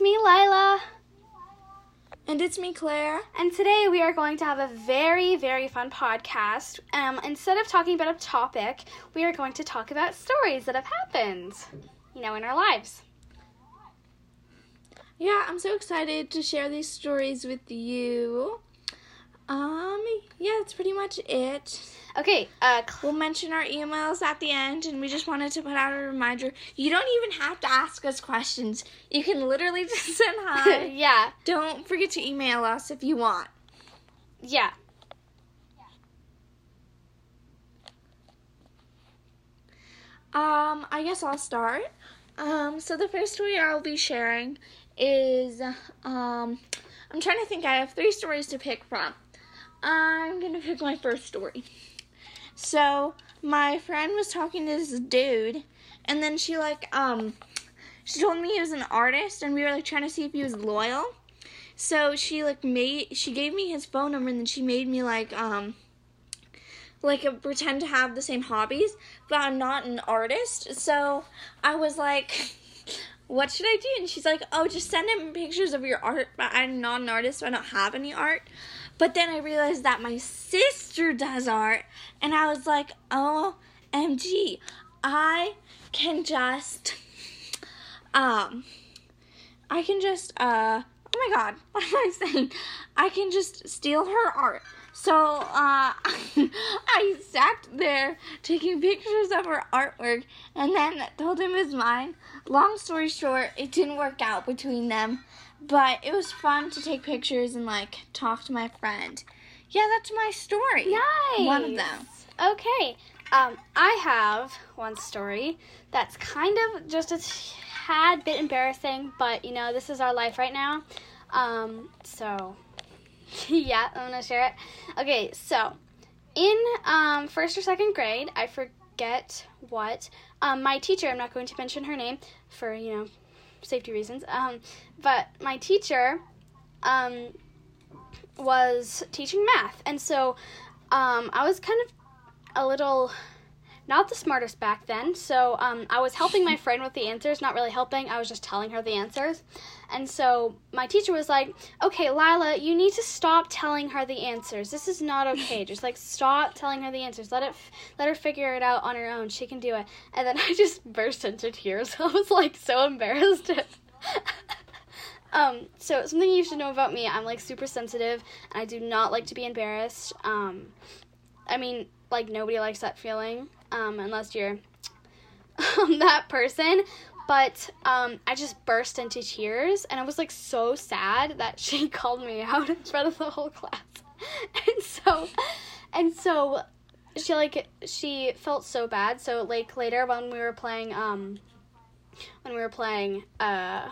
it's me, Lila. And it's me, Claire. And today we are going to have a very, very fun podcast. Um, instead of talking about a topic, we are going to talk about stories that have happened, you know, in our lives. Yeah, I'm so excited to share these stories with you. Um, yeah, that's pretty much it. Okay, uh, We'll mention our emails at the end, and we just wanted to put out a reminder. You don't even have to ask us questions. You can literally just send hi. yeah, don't forget to email us if you want. Yeah. Yeah. Um, I guess I'll start. Um, so the first story I'll be sharing is um, I'm trying to think. I have three stories to pick from. I'm gonna pick my first story. So my friend was talking to this dude, and then she like um, she told me he was an artist, and we were like trying to see if he was loyal. So she like made she gave me his phone number, and then she made me like um like uh, pretend to have the same hobbies, but I'm not an artist. So I was like, what should I do? And she's like, oh, just send him pictures of your art. But I'm not an artist, so I don't have any art. But then I realized that my sister does art, and I was like, oh, MG, I can just, um, I can just, uh, oh my god, what am I saying? I can just steal her art. So uh, I sat there taking pictures of her artwork and then told him it was mine. Long story short, it didn't work out between them, but it was fun to take pictures and like talk to my friend. Yeah, that's my story. Nice. One of them. Okay. Um, I have one story that's kind of just a tad bit embarrassing, but you know, this is our life right now. Um, so yeah, I'm gonna share it. Okay, so in um, first or second grade, I forget what um, my teacher. I'm not going to mention her name for you know safety reasons. Um, but my teacher um, was teaching math, and so um, I was kind of a little not the smartest back then. So um, I was helping my friend with the answers, not really helping. I was just telling her the answers. And so my teacher was like, "Okay, Lila, you need to stop telling her the answers. This is not okay. Just like stop telling her the answers. Let it, f- let her figure it out on her own. She can do it." And then I just burst into tears. I was like so embarrassed. um, so something you should know about me: I'm like super sensitive, and I do not like to be embarrassed. Um, I mean, like nobody likes that feeling, um, unless you're um, that person but um, I just burst into tears, and I was like so sad that she called me out in front of the whole class, and so, and so, she like she felt so bad. So like later when we were playing um, when we were playing uh,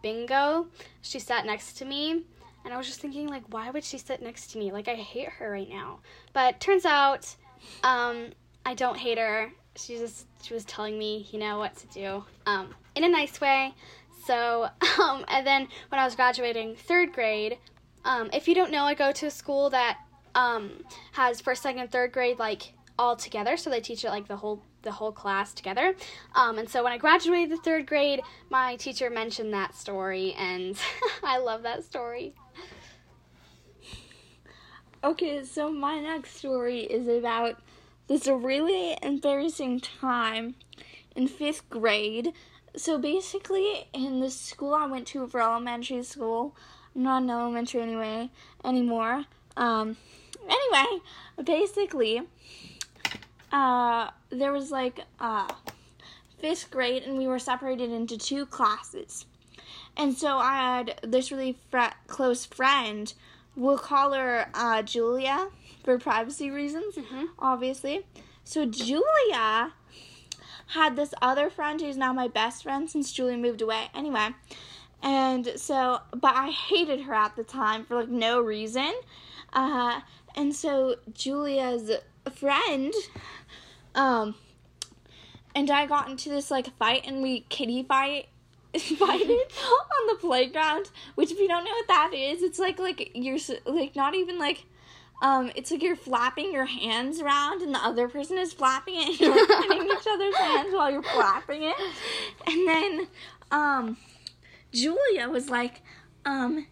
bingo, she sat next to me. And I was just thinking, like, why would she sit next to me? Like, I hate her right now. But turns out, um, I don't hate her. She just she was telling me you know what to do um, in a nice way. So um, and then when i was graduating third grade um, if you don't know i go to a school that um, has first second third grade like all together. So they teach it like the whole the whole class together. Um, and so when i graduated the third grade my teacher mentioned that story and i love that story Okay, so my next story is about this really embarrassing time in fifth grade. So basically, in the school I went to for elementary school, I'm not in elementary anyway anymore. Um, anyway, basically, uh, there was like uh, fifth grade, and we were separated into two classes. And so I had this really close friend. We'll call her uh, Julia for privacy reasons, Mhm. obviously. So Julia had this other friend who's now my best friend since Julia moved away. Anyway, and so, but I hated her at the time for like no reason. Uh, and so Julia's friend, um, and I got into this like fight, and we kitty fight fighted on the playground. Which, if you don't know what that is, it's like like you're like not even like. Um, it's like you're flapping your hands around and the other person is flapping it and you're hitting each other's hands while you're flapping it. And then um Julia was like, um,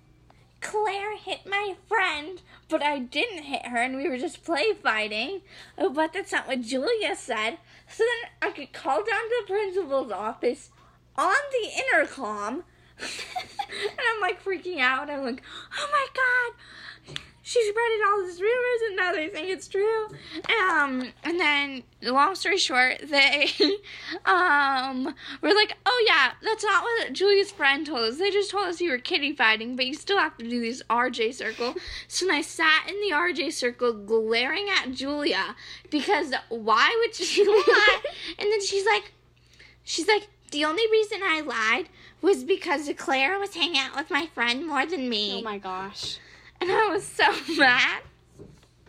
Claire hit my friend, but I didn't hit her, and we were just play fighting. Oh, but that's not what Julia said. So then I could call down to the principal's office on the intercom. and I'm like freaking out. I'm like, oh my god, she spreading all these rumors, and now they think it's true. Um, and then, long story short, they um were like, oh yeah, that's not what Julia's friend told us. They just told us you were kitty fighting, but you still have to do this RJ circle. So I sat in the RJ circle, glaring at Julia because why would she lie? and then she's like, she's like, the only reason I lied was because Claire was hanging out with my friend more than me. Oh my gosh. And I was so mad.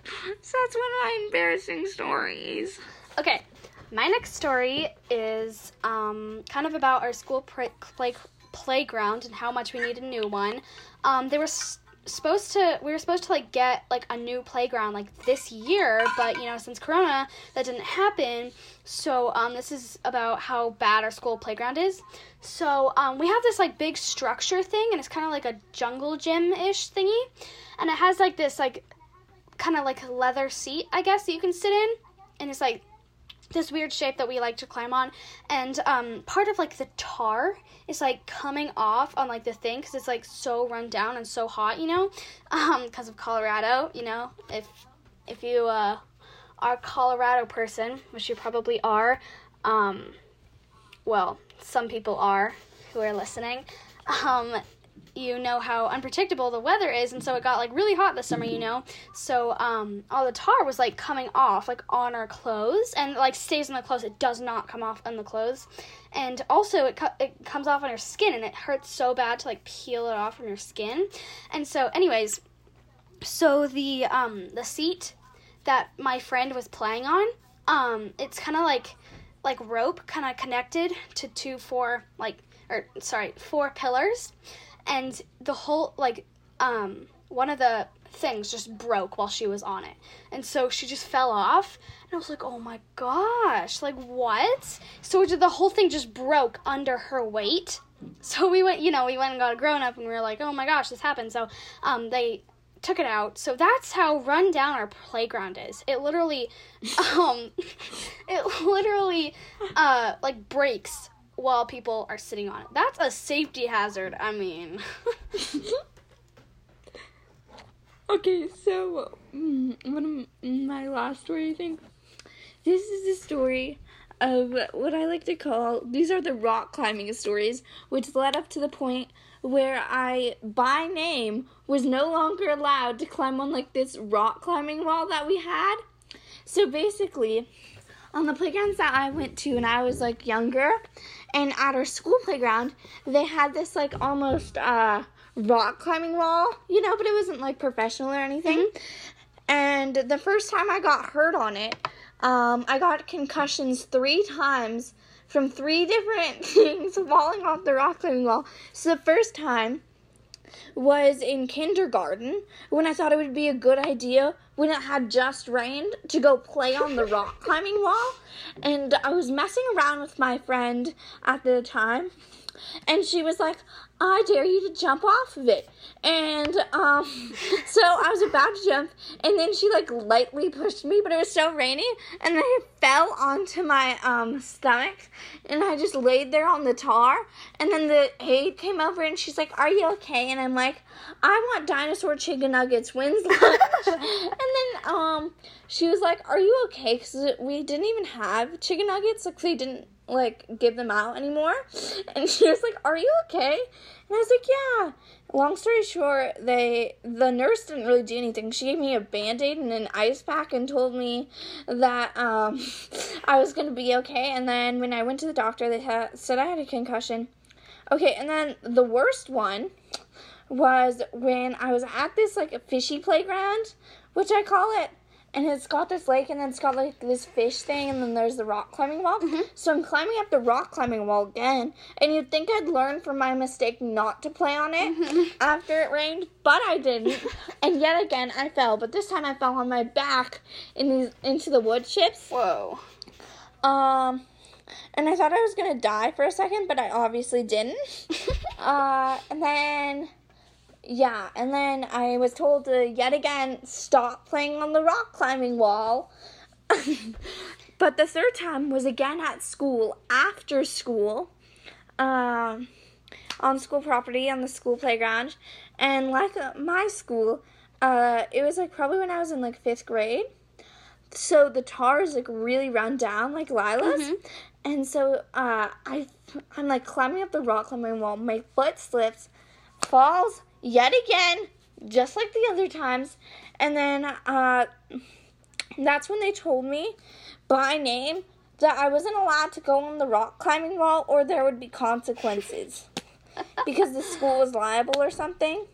So that's one of my embarrassing stories. Okay, my next story is um, kind of about our school play, play, playground and how much we need a new one. Um, they were s- supposed to we were supposed to like get like a new playground like this year but you know since corona that didn't happen. So um, this is about how bad our school playground is. So um, we have this like big structure thing and it's kind of like a jungle gym ish thingy. And it has like this like kind of like leather seat i guess that you can sit in. And it's like this weird shape that we like to climb on. And um, part of like the tar is like coming off on like the thing because it's like so run down and so hot you know? Because of colorado you know? If if you uh, are a colorado person which you probably are um, well some people are who are listening um, you know how unpredictable the weather is and so it got like really hot this summer you know? So um all the tar was like coming off like on our clothes and like stays on the clothes. It does not come off on the clothes. And also it, co- it comes off on your skin and it hurts so bad to like peel it off from your skin. And so anyways so the um the seat that my friend was playing on um it's kind of like like rope kind of connected to two four like or sorry four pillars and the whole like um one of the things just broke while she was on it. And so she just fell off and i was like oh my gosh like what? So the whole thing just broke under her weight. So we went you know we went and got a grown up and we were like oh my gosh this happened. So um they took it out. So that's how run down our playground is. It literally um it literally uh like breaks while people are sitting on it. That's a safety hazard. I mean, Okay, so mm, one of my last story, I think. This is a story of what I like to call these are the rock climbing stories, which led up to the point where I, by name, was no longer allowed to climb on like this rock climbing wall that we had. So basically, on the playgrounds that I went to when I was like younger, and at our school playground, they had this like almost uh rock climbing wall, you know, but it wasn't like professional or anything. And the first time I got hurt on it, um, I got concussions three times from three different things falling off the rock climbing wall. So the first time was in kindergarten when I thought it would be a good idea when it had just rained to go play on the rock climbing wall. And I was messing around with my friend at the time. And she was like, I dare you to jump off of it. And um, so I was about to jump, and then she like lightly pushed me, but it was so rainy, and then I fell onto my um, stomach, and I just laid there on the tar. And then the aide came over, and she's like, "Are you okay?" And I'm like, "I want dinosaur chicken nuggets. When's lunch?" and then um, she was like, "Are you okay?" Because we didn't even have chicken nuggets, like they didn't like give them out anymore. And she was like, "Are you okay?" And I was like, "Yeah." Long story short, they the nurse didn't really do anything. She gave me a band-aid and an ice pack and told me that um, I was gonna be okay. And then when I went to the doctor, they ha- said I had a concussion. Okay, and then the worst one was when I was at this like a fishy playground, which I call it and it's got this lake and then it's got like this fish thing and then there's the rock climbing wall. So I'm climbing up the rock climbing wall again and you'd think I'd learn from my mistake not to play on it after it rained, but I didn't. and yet again I fell, but this time I fell on my back in these into the wood chips. Whoa. Um and I thought I was gonna die for a second, but I obviously didn't. uh, and then, yeah, and then I was told to yet again stop playing on the rock climbing wall. but the third time was again at school after school, um, on school property on the school playground, and like uh, my school, uh, it was like probably when I was in like fifth grade so the tar is like really run down like Lila's. Mhm. And so uh, I I'm like climbing up the rock climbing wall. My foot slips, falls yet again, just like the other times. And then uh, that's when they told me by name that I wasn't allowed to go on the rock climbing wall or there would be consequences because the school was liable or something.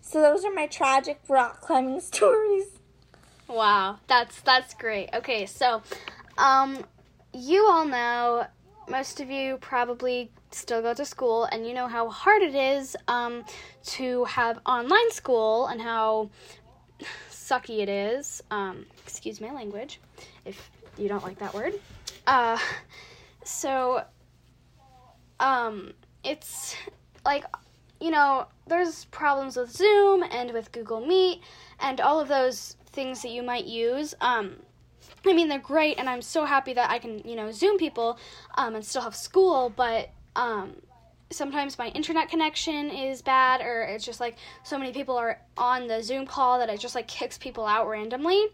So those are my tragic rock climbing stories. Wow, that's that's great. Okay, so um you all know most of you probably still go to school and you know how hard it is um to have online school and how sucky it is. Um excuse my language if you don't like that word. Uh so um it's like you know, there's problems with Zoom and with Google Meet and all of those things that you might use. Um, I mean, they're great, and I'm so happy that I can, you know, Zoom people um, and still have school, but um, sometimes my internet connection is bad, or it's just like so many people are on the Zoom call that it just like kicks people out randomly.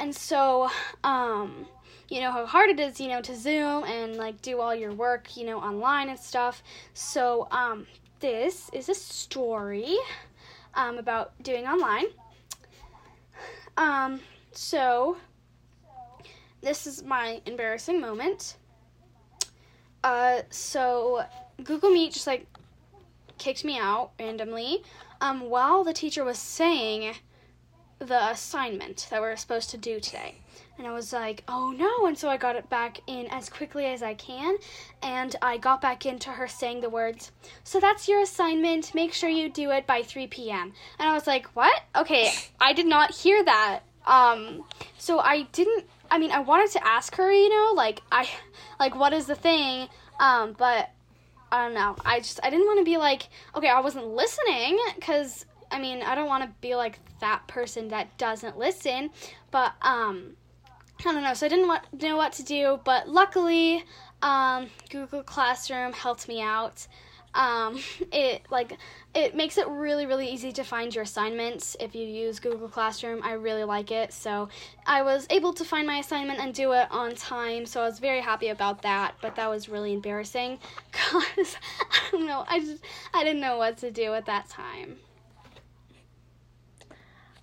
And so, um, you know how hard it is, you know, to Zoom and like do all your work, you know, online and stuff. So, um, this is a story um, about doing online. Um, so this is my embarrassing moment. Uh, so Google Meet just like kicked me out randomly um, while the teacher was saying the assignment that we are supposed to do today. And I was like, oh no. And so I got it back in as quickly as I can. And I got back into her saying the words, so that's your assignment. Make sure you do it by 3 p.m. And I was like, what? Okay, I did not hear that. Um, so I didn't, I mean, I wanted to ask her, you know, like, I, like, what is the thing? Um, but I don't know. I just, I didn't want to be like, okay, I wasn't listening because, I mean, I don't want to be like that person that doesn't listen. But, um, I don't know. So I didn't want, know what to do. But luckily, um, Google Classroom helped me out. Um, it like it makes it really really easy to find your assignments if you use Google Classroom. I really like it. So I was able to find my assignment and do it on time. So I was very happy about that. But that was really embarrassing because I don't know. I just I didn't know what to do at that time.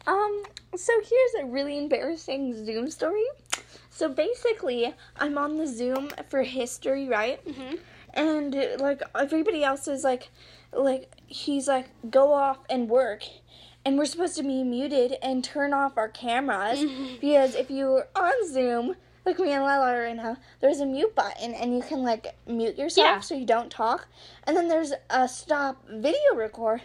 Um, so here's a really embarrassing Zoom story. So basically, I'm on the Zoom for history, right? Mhm. And like everybody else is like, like he's like go off and work, and we're supposed to be muted and turn off our cameras because if you're on Zoom, like me and Lila right now, there's a mute button and you can like mute yourself Yeah. so you don't talk, and then there's a stop video recording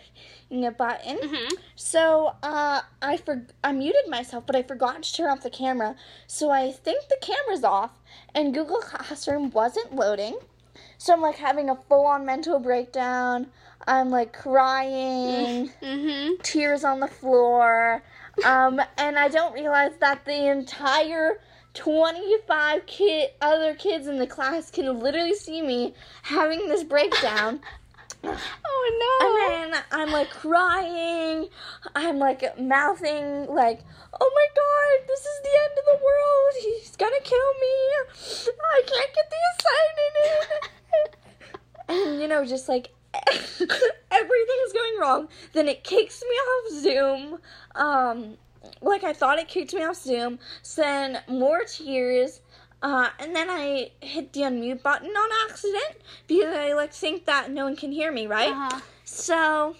button. Mhm. So uh, I for I muted myself, but I forgot to turn off the camera. So I think the camera's off, and Google Classroom wasn't loading. So I'm like having a full-on mental breakdown. I'm like crying, Mhm. tears on the floor, um, and I don't realize that the entire 25 kid other kids in the class can literally see me having this breakdown. Oh no. And then I'm like crying. I'm like mouthing like, "Oh my god, this is the end of the world. He's gonna kill me. I can't get the assignment in." and you know, just like everything's going wrong. Then it kicks me off Zoom. Um, like I thought it kicked me off Zoom. So then more tears. Uh, and then I hit the unmute button on accident because I like think that no one can hear me, right? Uh-huh. So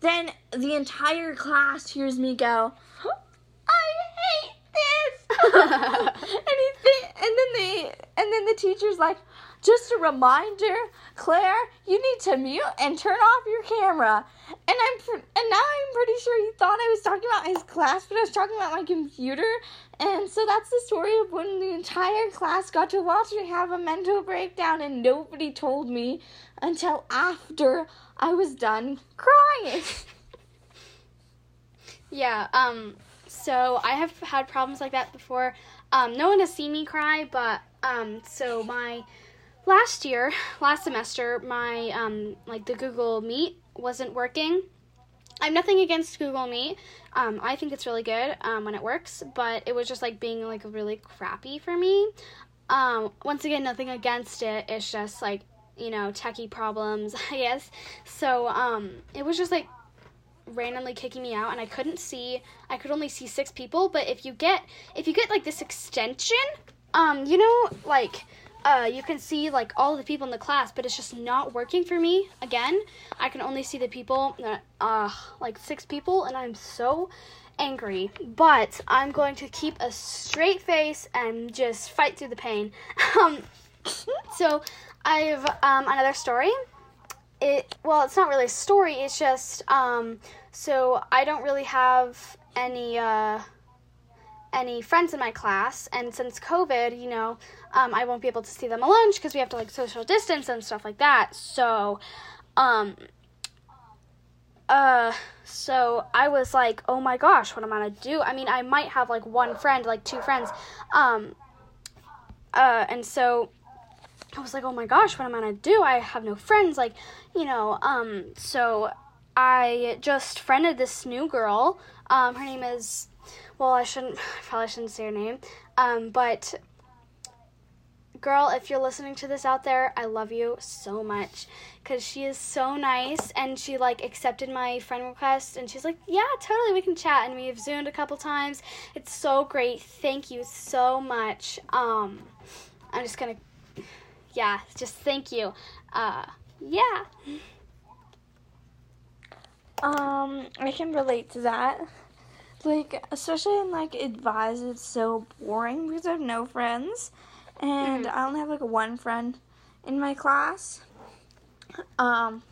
then the entire class hears me go, I hate this. and he th- and then they and then the teacher's like, just a reminder, Claire, you need to mute and turn off your camera. And I'm and now I'm pretty sure he thought I was talking about his class, but I was talking about my computer. And so that's the story of when the entire class got to watch me have a mental breakdown and nobody told me until after I was done crying. Yeah, um, so I have had problems like that before. Um, no one has seen me cry, but um, so my last year, last semester, my um, like the Google Meet wasn't working. I am nothing against Google Meet. Um, I think it's really good um, when it works, but it was just like being like really crappy for me. Um, once again, nothing against it. It's just like you know techie problems, I guess. So um, it was just like randomly kicking me out and I couldn't see I could only see six people but if you get if you get like this extension um you know like uh you can see like all the people in the class but it's just not working for me. Again I can only see the people uh like six people and I'm so angry. But I'm going to keep a straight face and just fight through the pain. Um so I've um another story. It well it's not really a story it's just um so i don't really have any uh any friends in my class and since covid you know um, i won't be able to see them at lunch because we have to like social distance and stuff like that so um uh so i was like oh my gosh what am i gonna do i mean i might have like one friend like two friends um uh and so I was like, oh my gosh, what am I gonna do? I have no friends, like, you know. Um, so I just friended this new girl. Um, her name is, well, I shouldn't, I probably shouldn't say her name. Um, but girl, if you're listening to this out there, I love you so much because she is so nice and she like accepted my friend request and she's like, yeah, totally, we can chat and we've zoomed a couple times. It's so great. Thank you so much. Um, I'm just gonna yeah, just thank you. Uh, yeah. Um, I can relate to that. Like, especially in like advise, it's so boring because I have no friends, and Mm. I only have like one friend in my class. Um,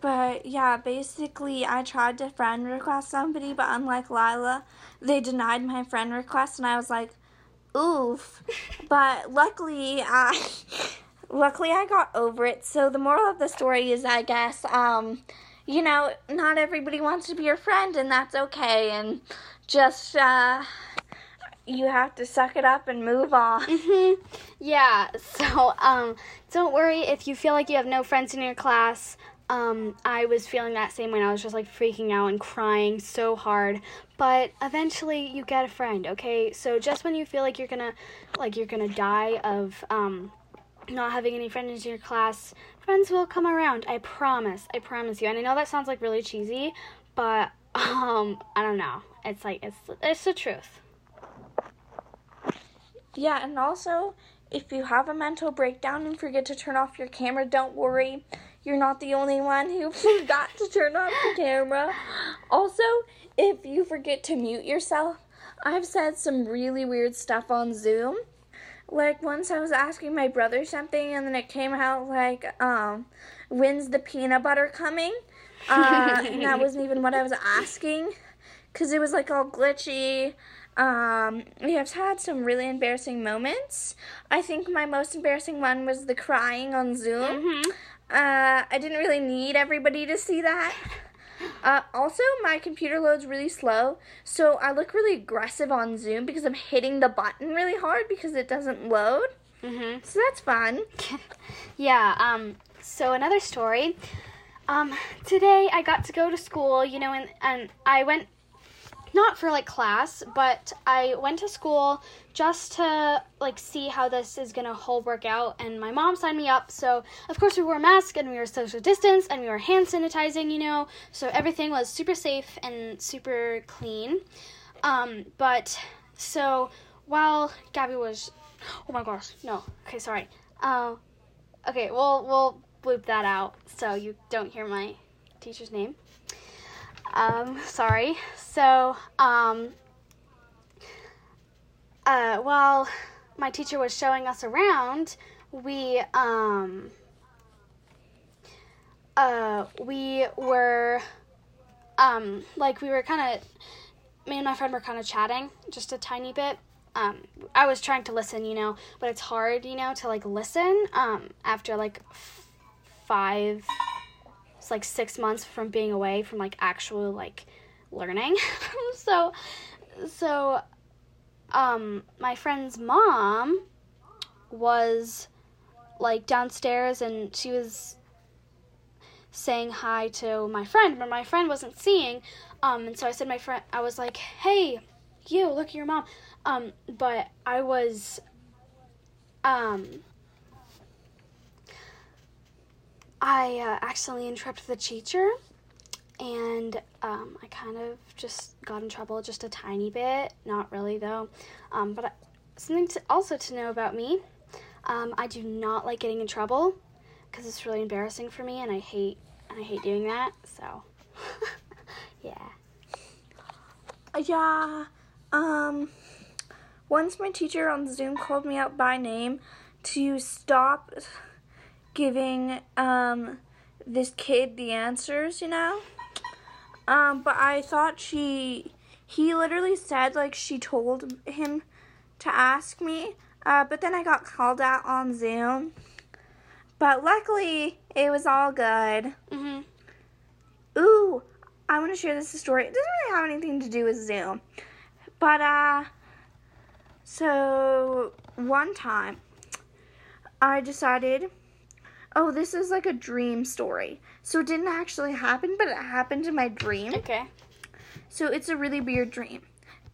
but yeah, basically, I tried to friend request somebody, but unlike Lila, they denied my friend request, and I was like, oof. but luckily, I luckily I got over it. So the moral of the story is, I guess, um, you know, not everybody wants to be your friend, and that's okay. And just uh, you have to suck it up and move on. hmm Yeah. So, um, don't worry if you feel like you have no friends in your class. Um, I was feeling that same way. I was just like freaking out and crying so hard. But eventually, you get a friend. Okay. So just when you feel like you're gonna, like you're gonna die of um, not having any friends in your class, friends will come around. I promise. I promise you. And I know that sounds like really cheesy, but um, I don't know. It's like it's it's the truth. Yeah, and also, if you have a mental breakdown and forget to turn off your camera, don't worry. You're not the only one who forgot to turn off the camera. Also, if you forget to mute yourself, I've said some really weird stuff on Zoom. Like once I was asking my brother something and then it came out like, um, when's the peanut butter coming? Uh, and that wasn't even what I was asking because it was like all glitchy. Um, we have had some really embarrassing moments. I think my most embarrassing one was the crying on Zoom. Mm-hmm. Uh, I didn't really need everybody to see that. Uh, also, my computer loads really slow, so I look really aggressive on Zoom because I'm hitting the button really hard because it doesn't load. Mm-hmm. So that's fun. yeah, um, so another story. Um, today I got to go to school, you know, and, and I went not for like class, but I went to school just to like see how this is gonna whole work out. And my mom signed me up, so of course we wore masks and we were social distance and we were hand sanitizing, you know, so everything was super safe and super clean. Um, but so while Gabby was, oh my gosh, no, okay, sorry. Uh, okay, we'll we'll bleep that out so you don't hear my teacher's name. Um, sorry. So, um, uh, while my teacher was showing us around, we, um, uh, we were, um, like, we were kind of me and my friend were kind of chatting just a tiny bit. Um, I was trying to listen, you know, but it's hard, you know, to like listen um, after like f- five, it's like six months from being away from like actual like learning. so, so, um, my friend's mom was like downstairs and she was saying hi to my friend, but my friend wasn't seeing. Um, and so I said, my friend, I was like, hey, you, look at your mom. Um, but I was, um, I uh, accidentally interrupted the teacher, and um, I kind of just got in trouble just a tiny bit. Not really though. Um, but I, something to, also to know about me. Um, I do not like getting in trouble because it's really embarrassing for me, and I hate and I hate doing that. So, yeah. Yeah. Um. Once my teacher on Zoom called me out by name to stop giving um this kid the answers, you know. Um, but I thought she he literally said like she told him to ask me. Uh, but then I got called out on Zoom. But luckily, it was all good. Mhm. Ooh, I want to share this story. It doesn't really have anything to do with Zoom. But, uh, so one time I decided, oh, this is like a dream story. So it didn't actually happen, but it happened in my dream. Okay. So it's a really weird dream.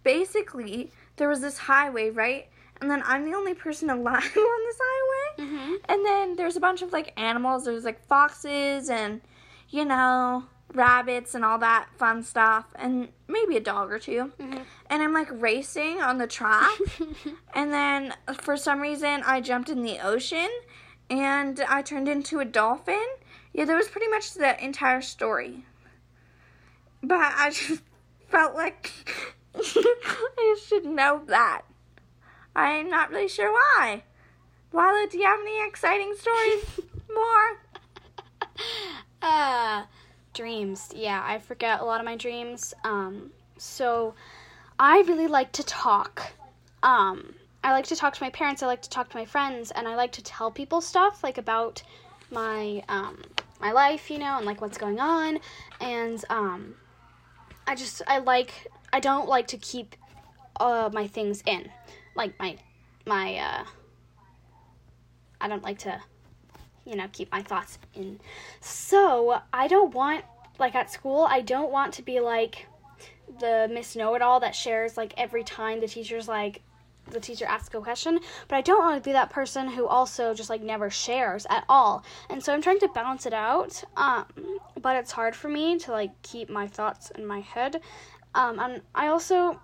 Basically, there was this highway, right? And then I'm the only person alive on this highway. Mhm. And then there's a bunch of like animals. There's like foxes and, you know, rabbits and all that fun stuff. And maybe a dog or 2 Mhm. And I'm like racing on the track. and then for some reason, I jumped in the ocean and I turned into a dolphin. Yeah, that was pretty much the entire story. But I just felt like I should know that. I'm not really sure why. Lila, do you have any exciting stories more? uh, dreams. Yeah, I forget a lot of my dreams. Um, so I really like to talk. Um, I like to talk to my parents. I like to talk to my friends, and I like to tell people stuff like about my um my life, you know, and like what's going on. And um, I just I like I don't like to keep uh my things in, like my my uh. I don't like to you know, keep my thoughts in. So I don't want, like at school, I don't want to be like the Miss Know It All that shares like every time the teacher's like, the teacher asks a question, but I don't want to be that person who also just like never shares at all. And so I'm trying to balance it out, um, but it's hard for me to like keep my thoughts in my head. Um, and I also,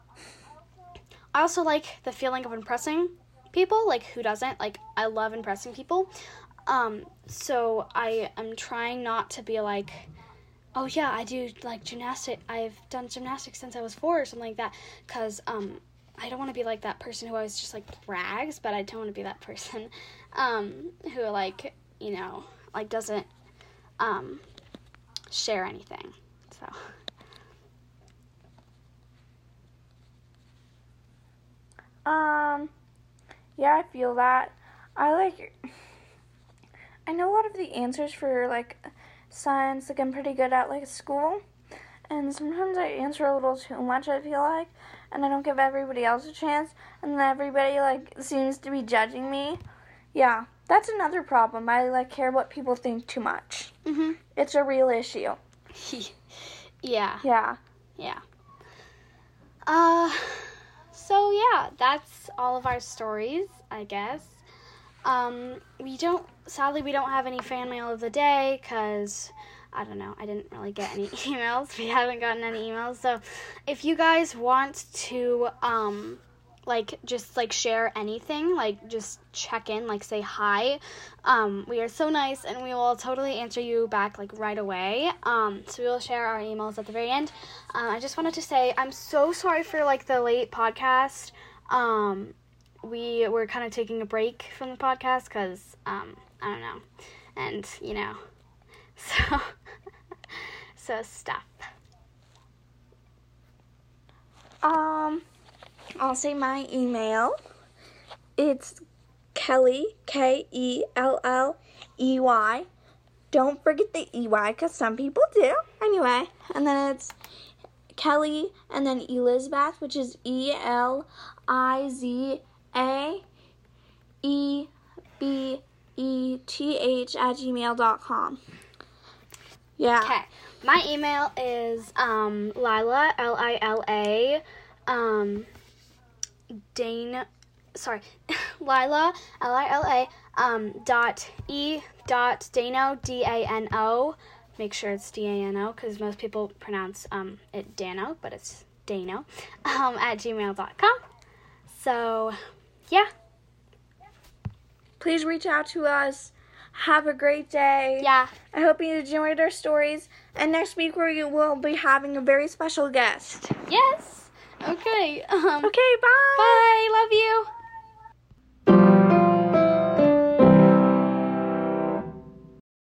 I also like the feeling of impressing people. Like who doesn't? Like I love impressing people. Um, so I am trying not to be like, oh yeah, I do like gymnastic. I've done gymnastics since I was four or something like that. Cause um, I don't want to be like that person who always just like brags, but I don't want to be that person, um, who like you know like doesn't um share anything. So. Um, yeah, I feel that. I like. I know a lot of the answers for like science. Like I'm pretty good at like school, and sometimes I answer a little too much. I feel like, and I don't give everybody else a chance, and then everybody like seems to be judging me. Yeah, that's another problem. I like care what people think too much. Mhm. It's a real issue. yeah. Yeah. Yeah. Uh, so yeah, that's all of our stories, I guess. Um, we don't, sadly, we don't have any fan mail of the day because I don't know, I didn't really get any emails. We haven't gotten any emails. So if you guys want to, um, like just like share anything like just check in like say hi um, we are so nice and we will totally answer you back like right away um, so we will share our emails at the very end uh, i just wanted to say i'm so sorry for like the late podcast um, we were kind of taking a break from the podcast because um, i don't know and you know so so stuff Um, I'll say my email. It's Kelley K E L L E Y. Don't forget the E Y because some people do. Anyway, and then it's Kelley and then Elizabeth, which is E L I Z A E B E T H at gmail.com. Yeah. Okay. My email is um, Lila L I L A um, Dana. Sorry, Lila L I L A um, dot E dot Dano D A N O. Make sure it's D A N O because most people pronounce um, it Dano, but it's Dano um, at gmail.com. So, yeah. Please reach out to us. Have a great day. Yeah. I hope you enjoyed our stories. And next week we will be having a very special guest. Yes. Okay. Um, Okay, bye. Bye. Love you.